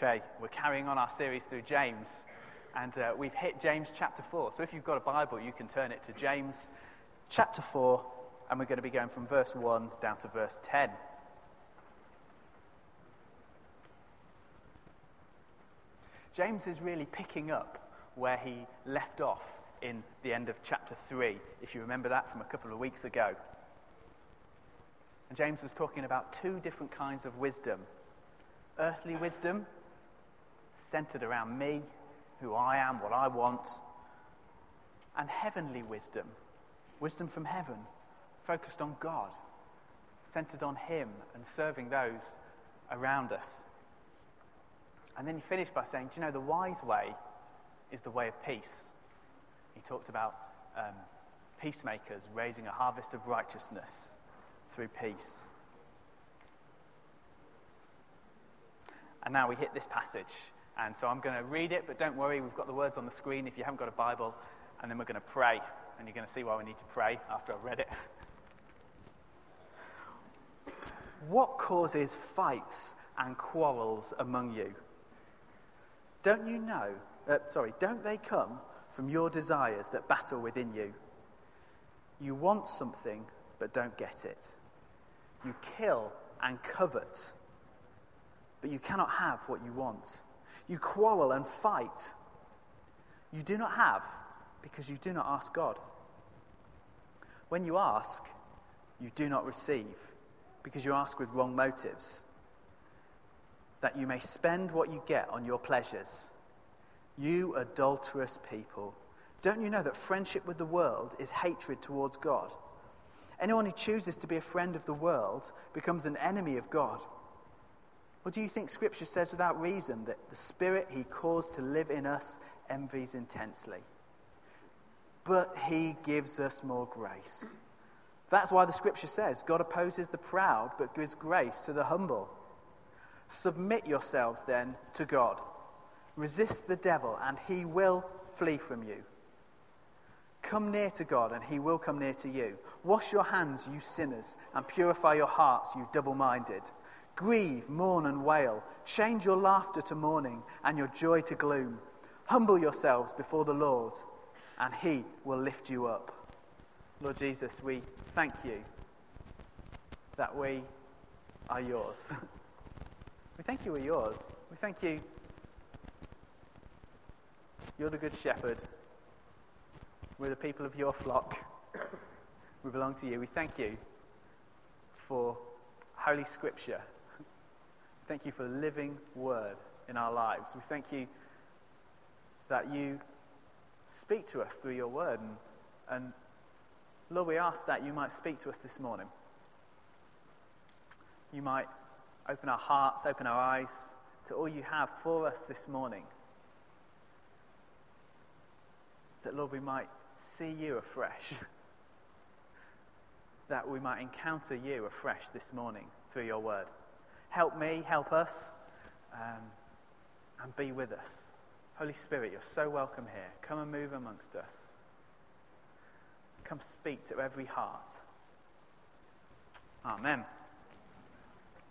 Okay, we're carrying on our series through James, and uh, we've hit James chapter 4. So if you've got a Bible, you can turn it to James chapter 4, and we're going to be going from verse 1 down to verse 10. James is really picking up where he left off in the end of chapter 3, if you remember that from a couple of weeks ago. And James was talking about two different kinds of wisdom earthly wisdom, centered around me, who I am, what I want, and heavenly wisdom, wisdom from heaven, focused on God, centered on Him and serving those around us. And then he finished by saying, Do you know, the wise way is the way of peace. He talked about um, peacemakers raising a harvest of righteousness through peace. And now we hit this passage. And so I'm going to read it, but don't worry, we've got the words on the screen if you haven't got a Bible. And then we're going to pray. And you're going to see why we need to pray after I've read it. What causes fights and quarrels among you? Don't you know? Uh, sorry, don't they come from your desires that battle within you? You want something, but don't get it. You kill and covet but you cannot have what you want. You quarrel and fight. You do not have because you do not ask God. When you ask, you do not receive because you ask with wrong motives, that you may spend what you get on your pleasures. You adulterous people, don't you know that friendship with the world is hatred towards God? Anyone who chooses to be a friend of the world becomes an enemy of God. Or do you think Scripture says without reason that the Spirit He caused to live in us envies intensely? But He gives us more grace. That's why the Scripture says God opposes the proud but gives grace to the humble. Submit yourselves then to God. Resist the devil, and he will flee from you. Come near to God, and he will come near to you. Wash your hands, you sinners, and purify your hearts, you double minded. Grieve, mourn, and wail. Change your laughter to mourning and your joy to gloom. Humble yourselves before the Lord, and he will lift you up. Lord Jesus, we thank you that we are yours. we thank you we're yours. We thank you you're the good shepherd. We're the people of your flock. We belong to you. We thank you for Holy Scripture. Thank you for the living word in our lives. We thank you that you speak to us through your word. And, and Lord, we ask that you might speak to us this morning. You might open our hearts, open our eyes to all you have for us this morning. That, Lord, we might see you afresh. that we might encounter you afresh this morning through your word. Help me, help us, um, and be with us. Holy Spirit, you're so welcome here. Come and move amongst us. Come speak to every heart. Amen.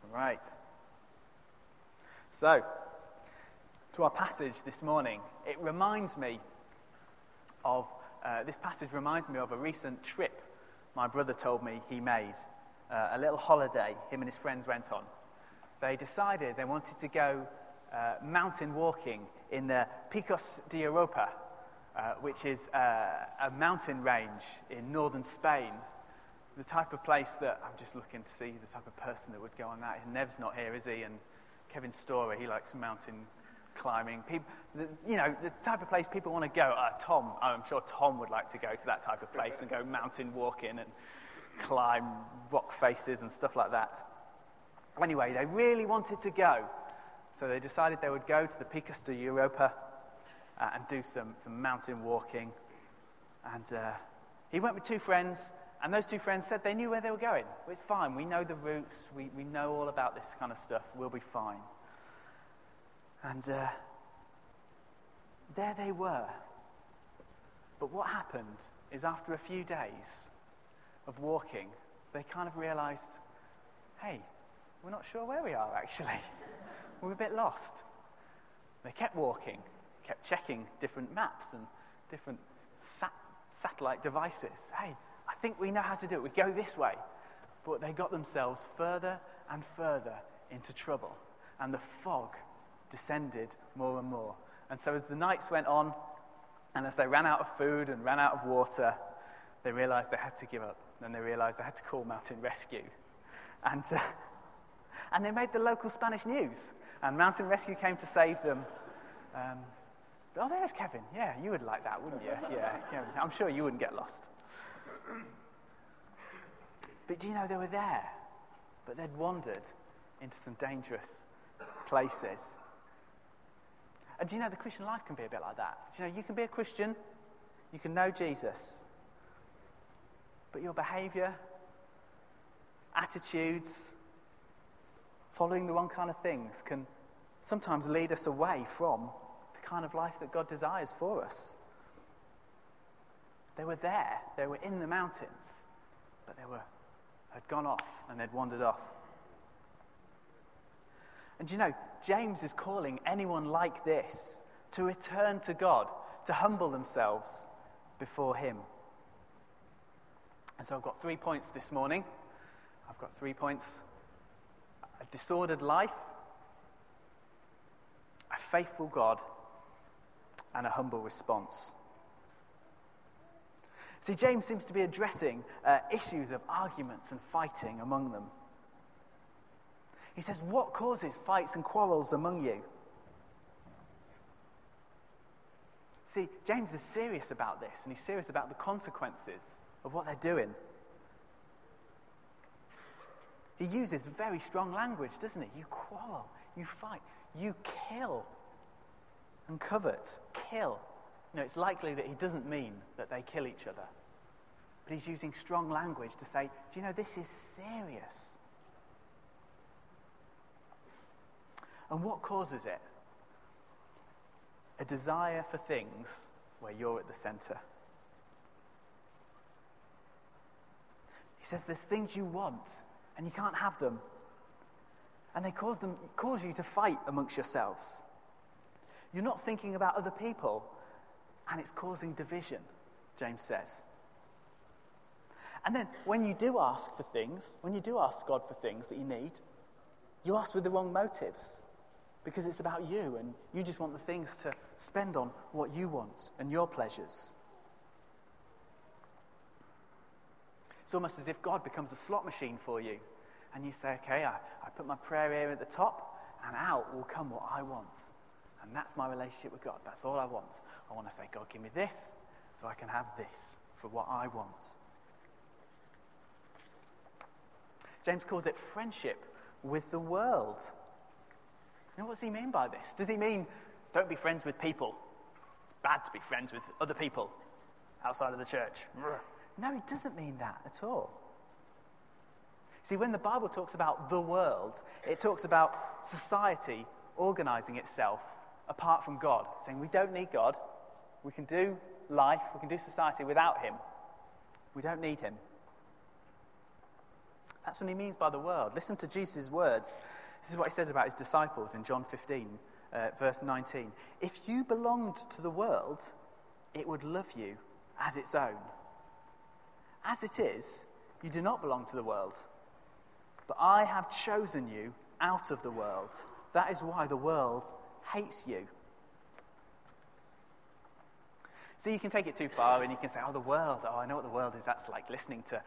All right. So, to our passage this morning, it reminds me of, uh, this passage reminds me of a recent trip my brother told me he made. Uh, a little holiday him and his friends went on they decided they wanted to go uh, mountain walking in the Picos de Europa, uh, which is uh, a mountain range in northern Spain. The type of place that I'm just looking to see the type of person that would go on that. Nev's not here, is he? And Kevin Storer, he likes mountain climbing. People, the, you know, the type of place people want to go. Uh, Tom, I'm sure Tom would like to go to that type of place and go mountain walking and climb rock faces and stuff like that. Anyway, they really wanted to go. So they decided they would go to the Picos de Europa uh, and do some, some mountain walking. And uh, he went with two friends, and those two friends said they knew where they were going. Well, it's fine. We know the routes. We, we know all about this kind of stuff. We'll be fine. And uh, there they were. But what happened is after a few days of walking, they kind of realized hey, we're not sure where we are, actually. We're a bit lost. They kept walking, kept checking different maps and different sat- satellite devices. Hey, I think we know how to do it. We go this way. But they got themselves further and further into trouble. And the fog descended more and more. And so as the nights went on, and as they ran out of food and ran out of water, they realized they had to give up. And they realized they had to call Mountain Rescue. And, uh, and they made the local Spanish news. And Mountain Rescue came to save them. Um, oh, there's Kevin. Yeah, you would like that, wouldn't you? Yeah, Kevin. I'm sure you wouldn't get lost. But do you know they were there? But they'd wandered into some dangerous places. And do you know the Christian life can be a bit like that? Do you know you can be a Christian, you can know Jesus, but your behavior, attitudes, following the wrong kind of things can sometimes lead us away from the kind of life that God desires for us. They were there, they were in the mountains, but they were had gone off and they'd wandered off. And you know, James is calling anyone like this to return to God, to humble themselves before Him. And so I've got three points this morning. I've got three points a disordered life, a faithful God, and a humble response. See, James seems to be addressing uh, issues of arguments and fighting among them. He says, What causes fights and quarrels among you? See, James is serious about this, and he's serious about the consequences of what they're doing. He uses very strong language, doesn't he? You quarrel, you fight, you kill and covet. Kill. You know, it's likely that he doesn't mean that they kill each other. But he's using strong language to say, do you know, this is serious. And what causes it? A desire for things where you're at the center. He says there's things you want and you can't have them. And they cause, them, cause you to fight amongst yourselves. You're not thinking about other people, and it's causing division, James says. And then when you do ask for things, when you do ask God for things that you need, you ask with the wrong motives because it's about you and you just want the things to spend on what you want and your pleasures. It's almost as if God becomes a slot machine for you. And you say, okay, I, I put my prayer here at the top, and out will come what I want. And that's my relationship with God. That's all I want. I want to say, God, give me this so I can have this for what I want. James calls it friendship with the world. Know, what does he mean by this? Does he mean don't be friends with people? It's bad to be friends with other people outside of the church. No, he doesn't mean that at all. See, when the Bible talks about the world, it talks about society organizing itself apart from God, saying we don't need God. We can do life, we can do society without Him. We don't need Him. That's what He means by the world. Listen to Jesus' words. This is what He says about His disciples in John 15, uh, verse 19. If you belonged to the world, it would love you as its own. As it is, you do not belong to the world. But I have chosen you out of the world. That is why the world hates you. So you can take it too far and you can say, oh, the world, oh, I know what the world is. That's like listening to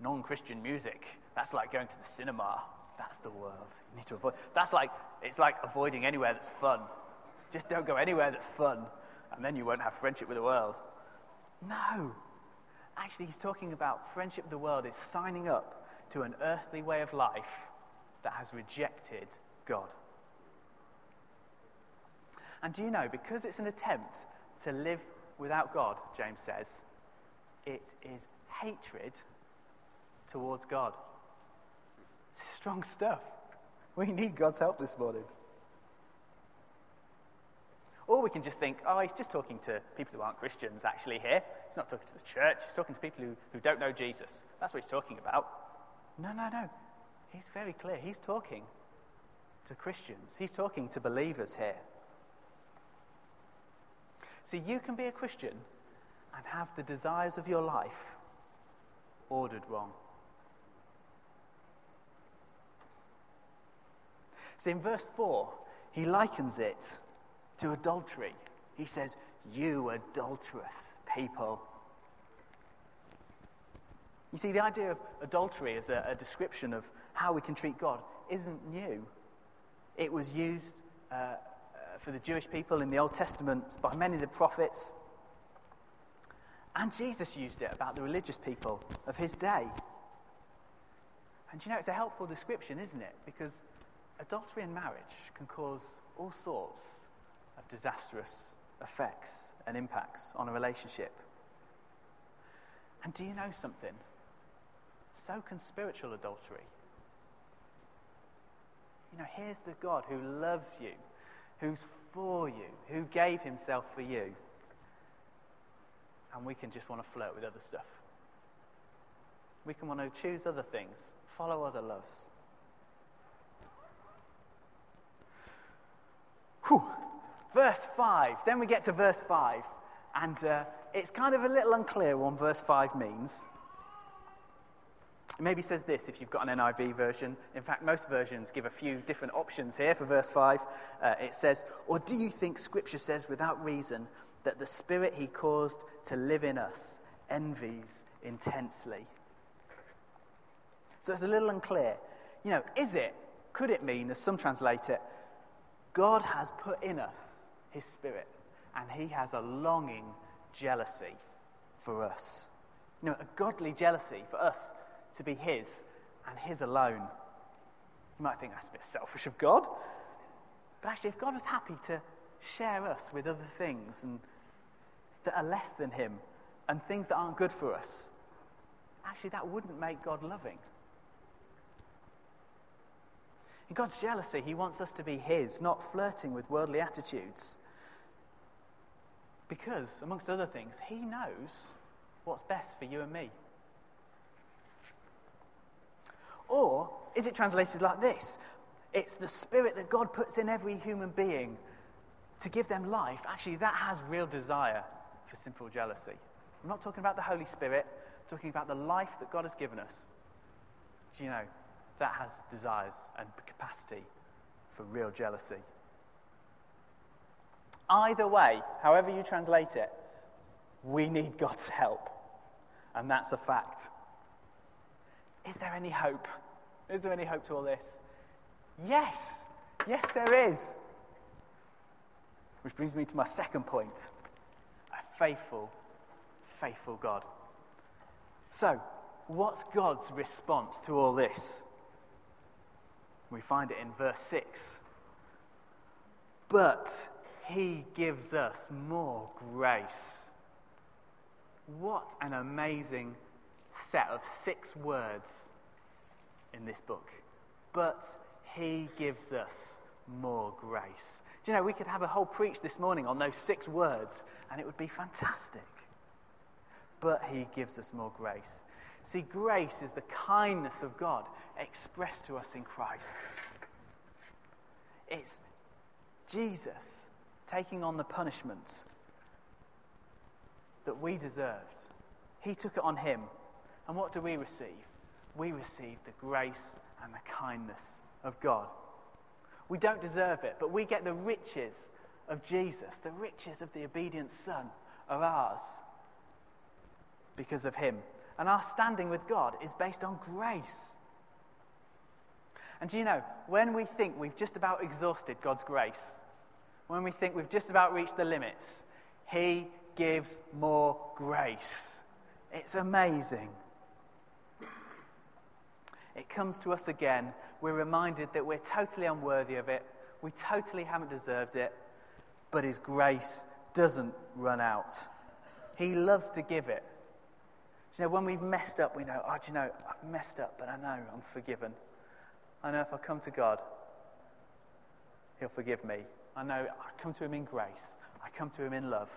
non Christian music. That's like going to the cinema. That's the world. You need to avoid. That's like, it's like avoiding anywhere that's fun. Just don't go anywhere that's fun, and then you won't have friendship with the world. No. Actually, he's talking about friendship with the world is signing up to an earthly way of life that has rejected God. And do you know, because it's an attempt to live without God, James says, it is hatred towards God. It's strong stuff. We need God's help this morning. Or we can just think, oh, he's just talking to people who aren't Christians actually here. He's not talking to the church, he's talking to people who, who don't know Jesus. That's what he's talking about. No, no, no. He's very clear. He's talking to Christians, he's talking to believers here. See, you can be a Christian and have the desires of your life ordered wrong. See, in verse 4, he likens it to adultery. He says, You adulterous people. You see, the idea of adultery as a, a description of how we can treat God isn't new. It was used uh, uh, for the Jewish people in the Old Testament by many of the prophets. And Jesus used it about the religious people of his day. And you know, it's a helpful description, isn't it? Because adultery in marriage can cause all sorts of disastrous effects and impacts on a relationship. And do you know something? So can spiritual adultery. You know, here's the God who loves you, who's for you, who gave himself for you. And we can just want to flirt with other stuff. We can want to choose other things, follow other loves. Whew. Verse 5. Then we get to verse 5. And uh, it's kind of a little unclear what verse 5 means. It maybe says this if you've got an NIV version. In fact, most versions give a few different options here for verse 5. Uh, it says, Or do you think Scripture says without reason that the Spirit He caused to live in us envies intensely? So it's a little unclear. You know, is it, could it mean, as some translate it, God has put in us His Spirit and He has a longing jealousy for us? You know, a godly jealousy for us to be His and His alone. You might think that's a bit selfish of God. But actually, if God was happy to share us with other things and that are less than Him and things that aren't good for us, actually, that wouldn't make God loving. In God's jealousy, He wants us to be His, not flirting with worldly attitudes. Because, amongst other things, He knows what's best for you and me. Or is it translated like this? It's the spirit that God puts in every human being to give them life. Actually, that has real desire for sinful jealousy. I'm not talking about the Holy Spirit, I'm talking about the life that God has given us. Do you know? That has desires and capacity for real jealousy. Either way, however you translate it, we need God's help. And that's a fact. Is there any hope? Is there any hope to all this? Yes. Yes, there is. Which brings me to my second point a faithful, faithful God. So, what's God's response to all this? We find it in verse 6. But he gives us more grace. What an amazing set of six words in this book. But he gives us more grace. Do you know, we could have a whole preach this morning on those six words, and it would be fantastic. But he gives us more grace. See, grace is the kindness of God expressed to us in Christ. It's Jesus taking on the punishment that we deserved. He took it on him. And what do we receive? We receive the grace and the kindness of God. We don't deserve it, but we get the riches of Jesus, the riches of the obedient Son are ours because of him. And our standing with God is based on grace. And do you know, when we think we've just about exhausted God's grace, when we think we've just about reached the limits, He gives more grace. It's amazing. It comes to us again. We're reminded that we're totally unworthy of it. We totally haven't deserved it. But His grace doesn't run out. He loves to give it. You know, when we've messed up, we know, oh, do you know, I've messed up, but I know I'm forgiven. I know if I come to God, He'll forgive me. I know I come to Him in grace, I come to Him in love.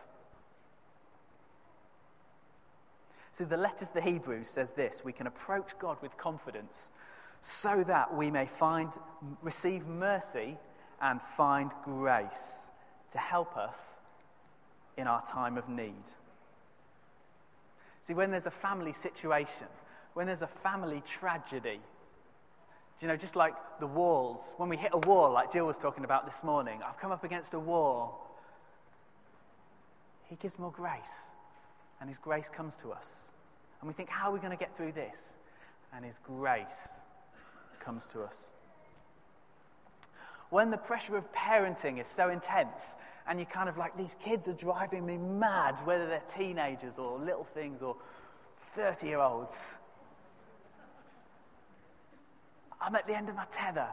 See, the letter to the Hebrews says this we can approach God with confidence so that we may find, receive mercy and find grace to help us in our time of need. See, when there's a family situation, when there's a family tragedy, you know, just like the walls, when we hit a wall, like Jill was talking about this morning, I've come up against a wall. He gives more grace, and His grace comes to us. And we think, how are we going to get through this? And His grace comes to us. When the pressure of parenting is so intense, and you're kind of like, these kids are driving me mad, whether they're teenagers or little things or 30 year olds. I'm at the end of my tether.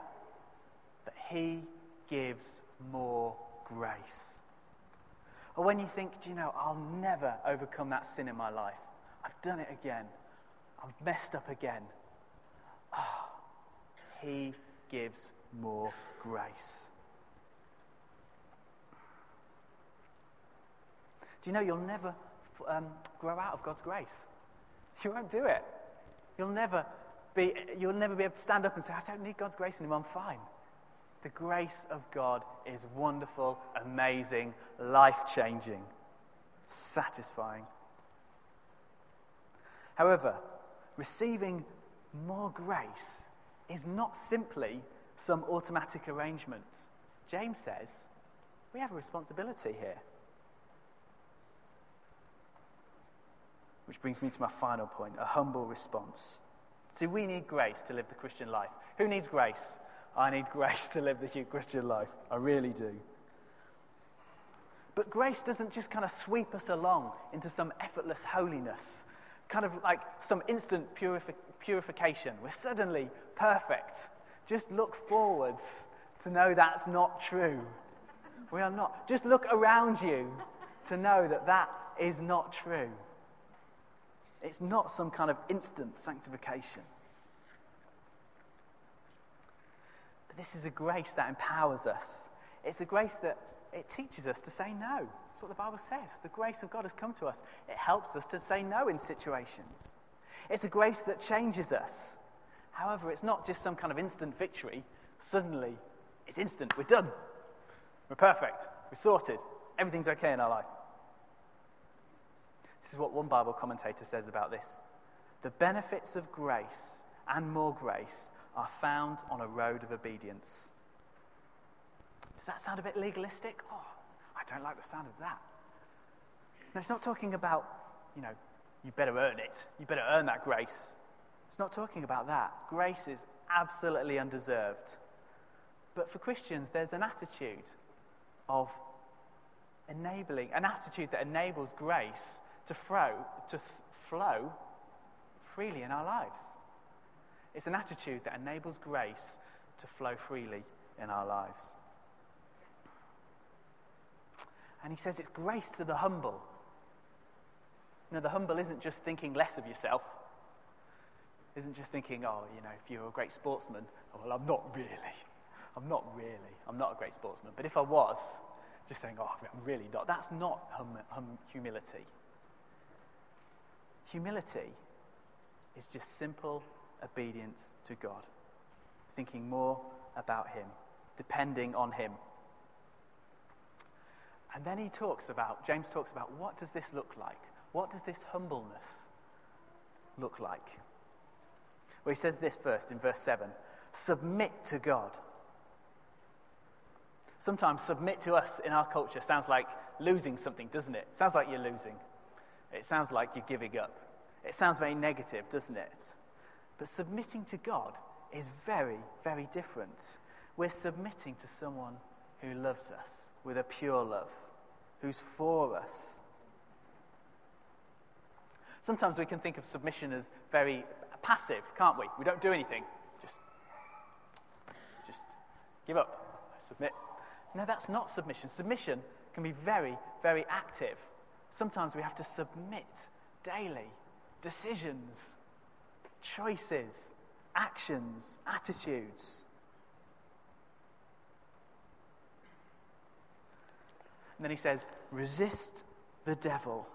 But He gives more grace. Or when you think, do you know, I'll never overcome that sin in my life. I've done it again. I've messed up again. Oh, He gives more grace. Do you know you'll never um, grow out of God's grace? You won't do it. You'll never be, you'll never be able to stand up and say, I don't need God's grace anymore, I'm fine. The grace of God is wonderful, amazing, life changing, satisfying. However, receiving more grace is not simply some automatic arrangement. James says we have a responsibility here. Which brings me to my final point a humble response. See, we need grace to live the Christian life. Who needs grace? I need grace to live the Christian life. I really do. But grace doesn't just kind of sweep us along into some effortless holiness, kind of like some instant purifi- purification. We're suddenly perfect. Just look forwards to know that's not true. We are not. Just look around you to know that that is not true. It's not some kind of instant sanctification. But this is a grace that empowers us. It's a grace that it teaches us to say no. That's what the Bible says. The grace of God has come to us. It helps us to say no in situations. It's a grace that changes us. However, it's not just some kind of instant victory. Suddenly, it's instant. We're done. We're perfect. We're sorted. Everything's okay in our life. This is what one Bible commentator says about this. The benefits of grace and more grace are found on a road of obedience. Does that sound a bit legalistic? Oh, I don't like the sound of that. No, it's not talking about, you know, you better earn it. You better earn that grace. It's not talking about that. Grace is absolutely undeserved. But for Christians, there's an attitude of enabling, an attitude that enables grace to flow, to flow freely in our lives. It's an attitude that enables grace to flow freely in our lives. And he says it's grace to the humble. Now, the humble isn't just thinking less of yourself, isn't just thinking, oh, you know, if you're a great sportsman, oh, well, I'm not really. I'm not really. I'm not a great sportsman. But if I was, just saying, oh, I'm really not. That's not hum- hum- humility. Humility is just simple obedience to God, thinking more about Him, depending on Him. And then he talks about, James talks about what does this look like? What does this humbleness look like? Well, he says this first in verse 7 submit to God. Sometimes submit to us in our culture sounds like losing something, doesn't it? Sounds like you're losing. It sounds like you're giving up. It sounds very negative, doesn't it? But submitting to God is very, very different. We're submitting to someone who loves us with a pure love, who's for us. Sometimes we can think of submission as very passive, can't we? We don't do anything. Just, just give up, submit. No, that's not submission. Submission can be very, very active. Sometimes we have to submit daily decisions, choices, actions, attitudes. And then he says, resist the devil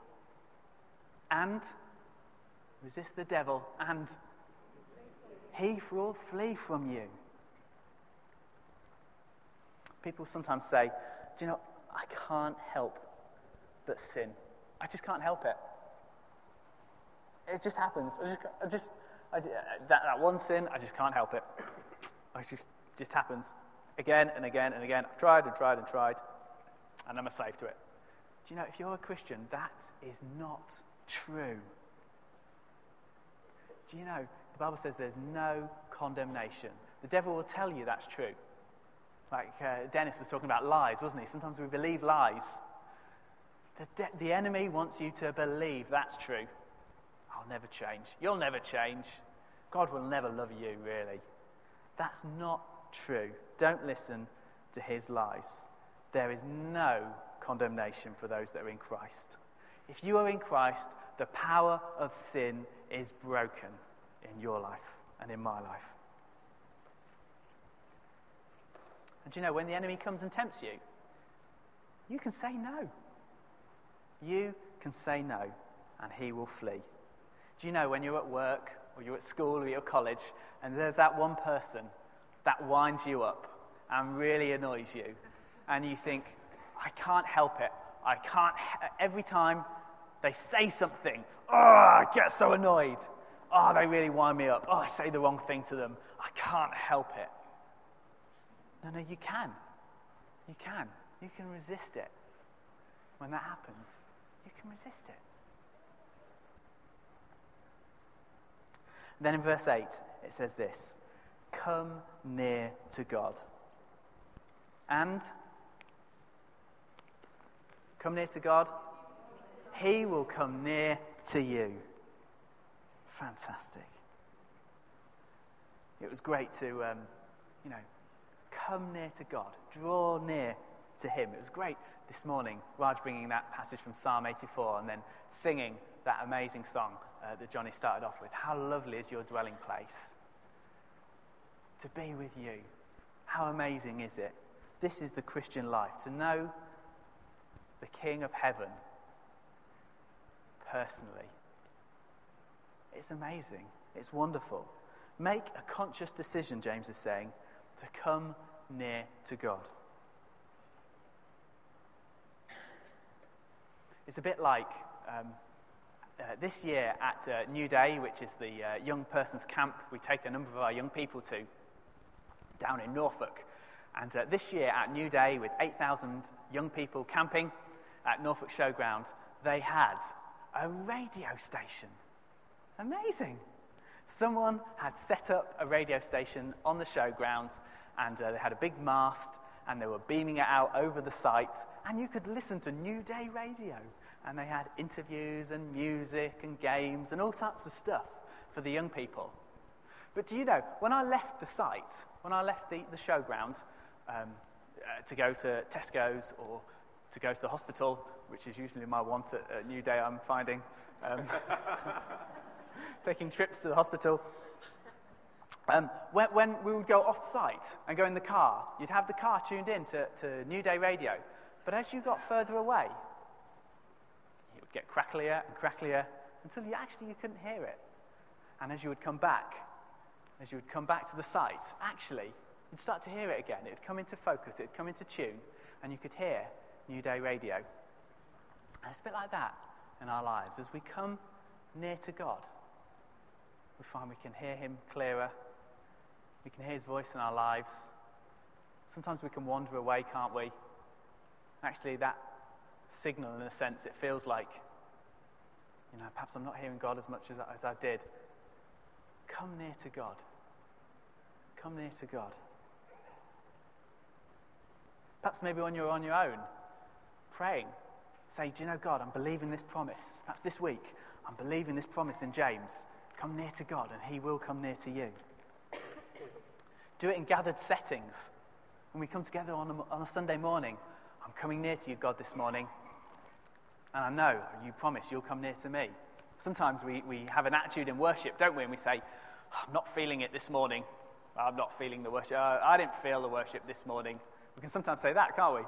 and resist the devil and he will flee from you. People sometimes say, Do you know, I can't help but sin. I just can't help it. It just happens. I just, I just I, that, that one sin, I just can't help it. It just, just happens again and again and again. I've tried and tried and tried, and I'm a slave to it. Do you know, if you're a Christian, that is not true. Do you know, the Bible says there's no condemnation. The devil will tell you that's true. Like uh, Dennis was talking about lies, wasn't he? Sometimes we believe lies. The, de- the enemy wants you to believe that's true. I'll never change. You'll never change. God will never love you, really. That's not true. Don't listen to his lies. There is no condemnation for those that are in Christ. If you are in Christ, the power of sin is broken in your life and in my life. And you know, when the enemy comes and tempts you, you can say no. You can say no, and he will flee. Do you know when you're at work or you're at school or you're at college and there's that one person that winds you up and really annoys you, and you think, I can't help it. I can't, every time they say something, oh, I get so annoyed. Oh, they really wind me up. Oh, I say the wrong thing to them. I can't help it. No, no, you can. You can. You can resist it. When that happens, can resist it. Then in verse 8, it says this Come near to God. And come near to God, He will come near to you. Fantastic. It was great to, um, you know, come near to God, draw near to Him. It was great this morning, Raj bringing that passage from Psalm 84 and then singing that amazing song uh, that Johnny started off with. How lovely is your dwelling place? To be with you. How amazing is it? This is the Christian life. To know the King of heaven personally. It's amazing. It's wonderful. Make a conscious decision, James is saying, to come near to God. It's a bit like um, uh, this year at uh, New Day, which is the uh, young person's camp we take a number of our young people to down in Norfolk. And uh, this year at New Day, with 8,000 young people camping at Norfolk Showground, they had a radio station. Amazing. Someone had set up a radio station on the showground, and uh, they had a big mast, and they were beaming it out over the site, and you could listen to New Day radio and they had interviews and music and games and all sorts of stuff for the young people. But do you know, when I left the site, when I left the, the showground um, uh, to go to Tesco's or to go to the hospital, which is usually my want at, at New Day, I'm finding, um, taking trips to the hospital. Um, when, when, we would go off site and go in the car, you'd have the car tuned in to, to New Day radio. But as you got further away, it would get cracklier and cracklier until you actually you couldn't hear it. And as you would come back, as you would come back to the site, actually, you'd start to hear it again. It would come into focus, it would come into tune, and you could hear New Day Radio. And it's a bit like that in our lives. As we come near to God, we find we can hear Him clearer, we can hear His voice in our lives. Sometimes we can wander away, can't we? Actually, that signal, in a sense, it feels like you know, perhaps I'm not hearing God as much as I, as I did. Come near to God. Come near to God. Perhaps maybe when you're on your own, praying, say, Do you know, God, I'm believing this promise. Perhaps this week, I'm believing this promise in James. Come near to God, and He will come near to you. Do it in gathered settings. When we come together on a, on a Sunday morning, I'm coming near to you, God, this morning. And I know you promise you'll come near to me. Sometimes we, we have an attitude in worship, don't we? And we say, I'm not feeling it this morning. I'm not feeling the worship. Uh, I didn't feel the worship this morning. We can sometimes say that, can't we?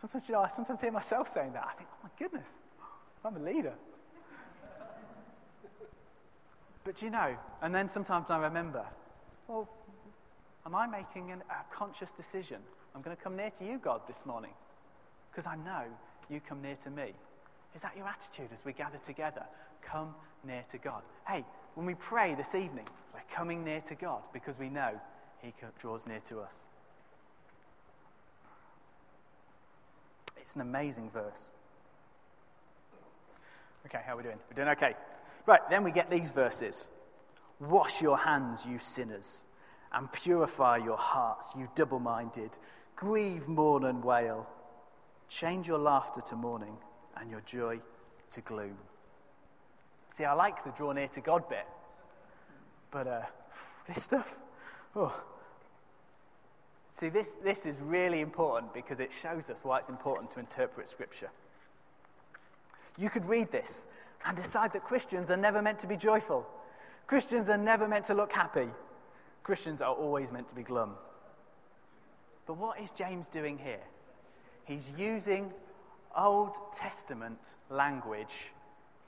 Sometimes, you know, I sometimes hear myself saying that. I think, oh my goodness, I'm a leader. but you know, and then sometimes I remember, well, am I making an, a conscious decision? I'm going to come near to you, God, this morning. Because I know you come near to me. Is that your attitude as we gather together? Come near to God. Hey, when we pray this evening, we're coming near to God because we know He draws near to us. It's an amazing verse. Okay, how are we doing? We're doing okay. Right, then we get these verses. Wash your hands, you sinners, and purify your hearts, you double minded. Grieve, mourn, and wail. Change your laughter to mourning and your joy to gloom. See, I like the draw near to God bit, but uh, this stuff, oh. See, this, this is really important because it shows us why it's important to interpret Scripture. You could read this and decide that Christians are never meant to be joyful. Christians are never meant to look happy. Christians are always meant to be glum. But what is James doing here? He's using Old Testament language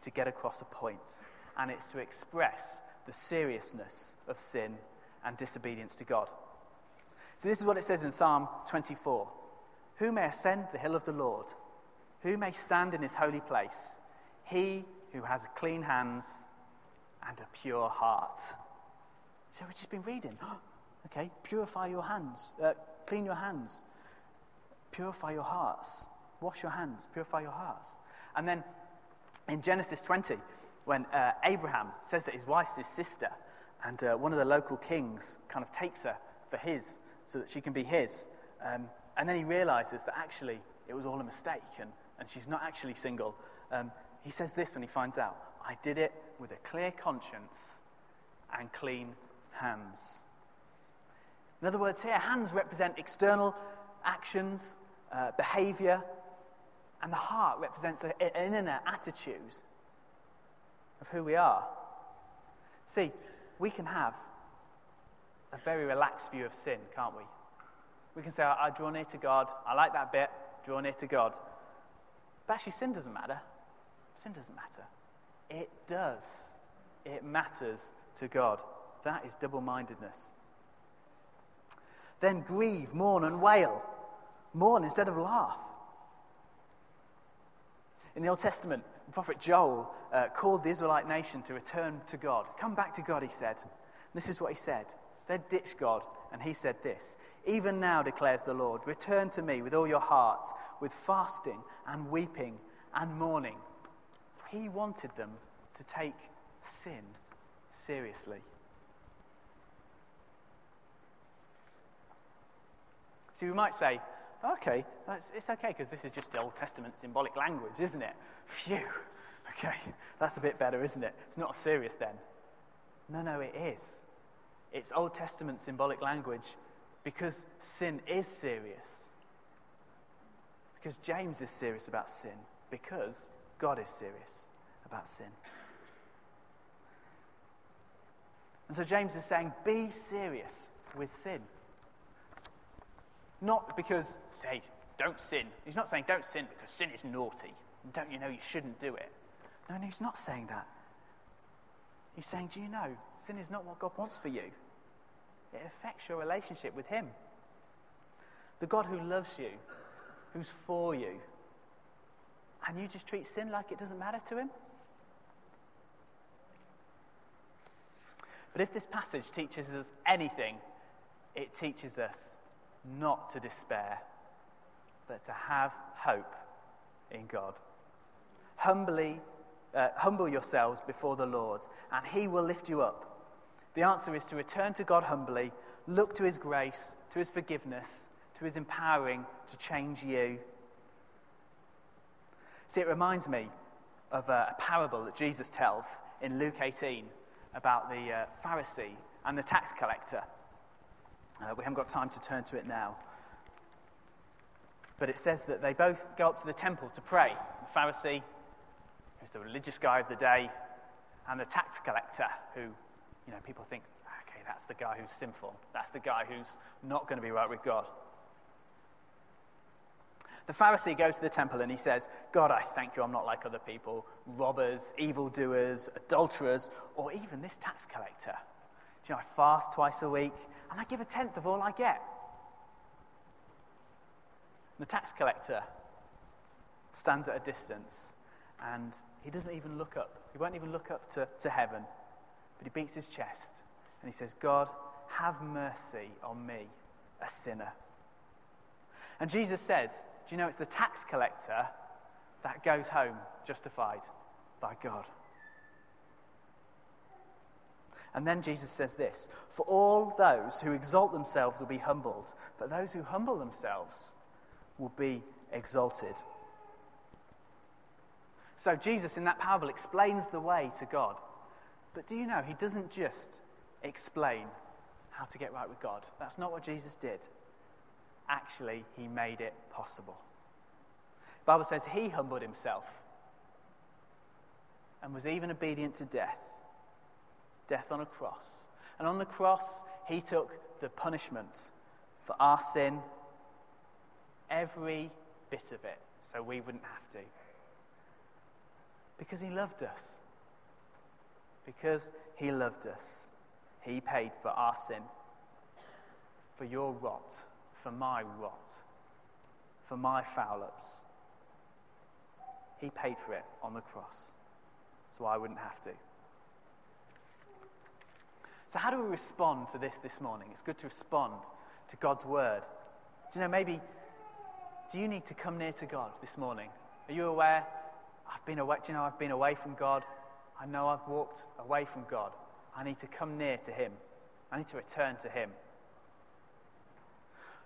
to get across a point, and it's to express the seriousness of sin and disobedience to God. So, this is what it says in Psalm 24 Who may ascend the hill of the Lord? Who may stand in his holy place? He who has clean hands and a pure heart. So, we've just been reading. okay, purify your hands, uh, clean your hands, purify your hearts, wash your hands, purify your hearts. And then in Genesis 20, when uh, Abraham says that his wife's his sister, and uh, one of the local kings kind of takes her for his so that she can be his. Um, and then he realizes that actually it was all a mistake and, and she's not actually single. Um, he says this when he finds out I did it with a clear conscience and clean hands. In other words, here, hands represent external actions, uh, behavior, and the heart represents an inner attitude of who we are. See, we can have a very relaxed view of sin, can't we? We can say, I, I draw near to God. I like that bit, draw near to God. But actually, sin doesn't matter. Sin doesn't matter. It does. It matters to God. That is double mindedness. Then grieve, mourn, and wail. Mourn instead of laugh. In the Old Testament, the prophet Joel uh, called the Israelite nation to return to God. Come back to God, he said. This is what he said. They ditched God, and he said this Even now, declares the Lord, return to me with all your heart, with fasting and weeping and mourning. He wanted them to take sin seriously. See, we might say, okay, it's okay because this is just Old Testament symbolic language, isn't it? Phew. Okay, that's a bit better, isn't it? It's not serious then. No, no, it is. It's Old Testament symbolic language because sin is serious. Because James is serious about sin. Because God is serious about sin. And so James is saying, be serious with sin. Not because, say, don't sin. He's not saying don't sin because sin is naughty. Don't you know you shouldn't do it? No, no, he's not saying that. He's saying, do you know, sin is not what God wants for you. It affects your relationship with Him. The God who loves you, who's for you, and you just treat sin like it doesn't matter to Him? But if this passage teaches us anything, it teaches us not to despair, but to have hope in God. Humbly, uh, humble yourselves before the Lord, and He will lift you up. The answer is to return to God humbly, look to His grace, to His forgiveness, to His empowering to change you. See, it reminds me of a, a parable that Jesus tells in Luke 18 about the uh, Pharisee and the tax collector. Uh, we haven't got time to turn to it now. But it says that they both go up to the temple to pray. The Pharisee, who's the religious guy of the day, and the tax collector, who, you know, people think, okay, that's the guy who's sinful. That's the guy who's not going to be right with God. The Pharisee goes to the temple and he says, God, I thank you I'm not like other people robbers, evildoers, adulterers, or even this tax collector. Do you know, I fast twice a week and I give a tenth of all I get. And The tax collector stands at a distance and he doesn't even look up. He won't even look up to, to heaven, but he beats his chest and he says, God, have mercy on me, a sinner. And Jesus says, Do you know it's the tax collector that goes home justified by God? And then Jesus says this For all those who exalt themselves will be humbled, but those who humble themselves will be exalted. So Jesus, in that parable, explains the way to God. But do you know, he doesn't just explain how to get right with God. That's not what Jesus did. Actually, he made it possible. The Bible says he humbled himself and was even obedient to death death on a cross. And on the cross, he took the punishment for our sin, every bit of it, so we wouldn't have to. Because he loved us. Because he loved us. He paid for our sin, for your rot, for my rot, for my foul ups. He paid for it on the cross, so I wouldn't have to. So, how do we respond to this this morning? It's good to respond to God's word. Do you know, maybe, do you need to come near to God this morning? Are you aware? I've been away, do you know, I've been away from God. I know I've walked away from God. I need to come near to Him. I need to return to Him.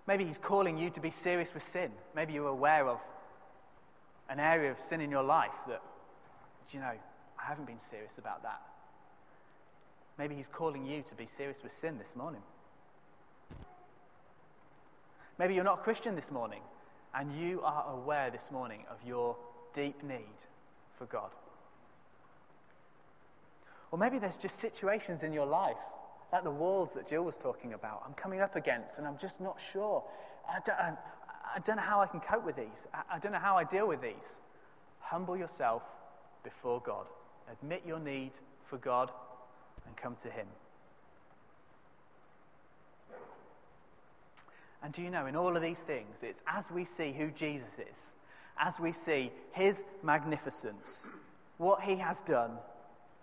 Maybe He's calling you to be serious with sin. Maybe you're aware of an area of sin in your life that, do you know, I haven't been serious about that. Maybe He's calling you to be serious with sin this morning. Maybe you're not a Christian this morning and you are aware this morning of your deep need for God. Or maybe there's just situations in your life, like the walls that Jill was talking about, I'm coming up against and I'm just not sure. I don't, I, I don't know how I can cope with these. I, I don't know how I deal with these. Humble yourself before God. Admit your need for God and come to Him. And do you know, in all of these things, it's as we see who Jesus is, as we see His magnificence, what He has done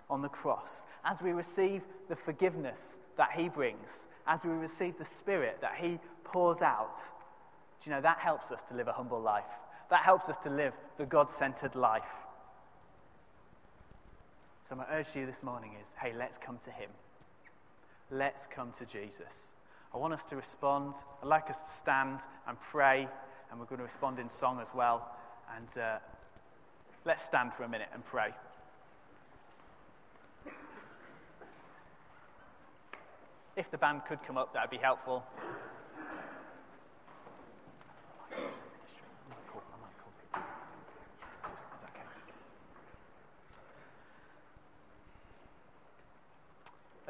on the cross, as we receive the forgiveness that He brings, as we receive the Spirit that He pours out, do you know, that helps us to live a humble life. That helps us to live the God centered life. So, my urge to you this morning is hey, let's come to Him. Let's come to Jesus. I want us to respond. I'd like us to stand and pray, and we're going to respond in song as well. And uh, let's stand for a minute and pray. If the band could come up, that would be helpful.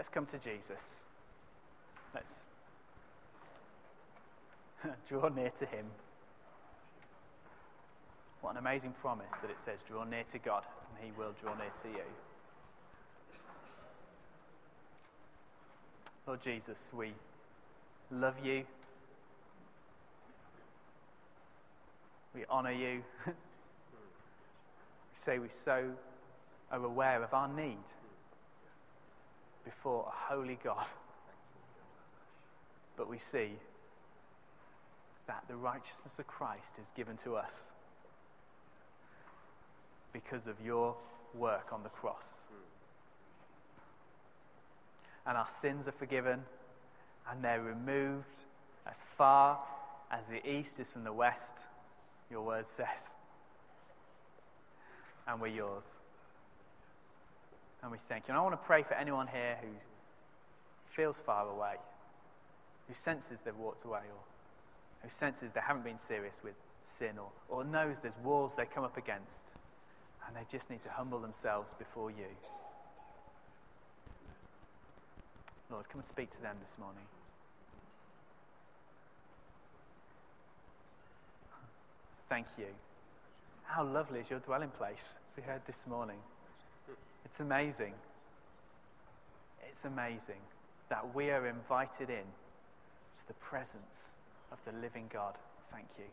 Let's come to Jesus. Let's draw near to him. What an amazing promise that it says, draw near to God, and he will draw near to you. Lord Jesus, we love you. We honour you. we say we so are aware of our need before a holy God. But we see that the righteousness of Christ is given to us because of your work on the cross and our sins are forgiven and they're removed as far as the east is from the west, your word says. And we're yours. And we thank you. And I want to pray for anyone here who feels far away, who senses they've walked away, or who senses they haven't been serious with sin, or, or knows there's walls they come up against, and they just need to humble themselves before you. Lord, come and speak to them this morning. Thank you. How lovely is your dwelling place, as we heard this morning. It's amazing. It's amazing that we are invited in to the presence of the living God. Thank you.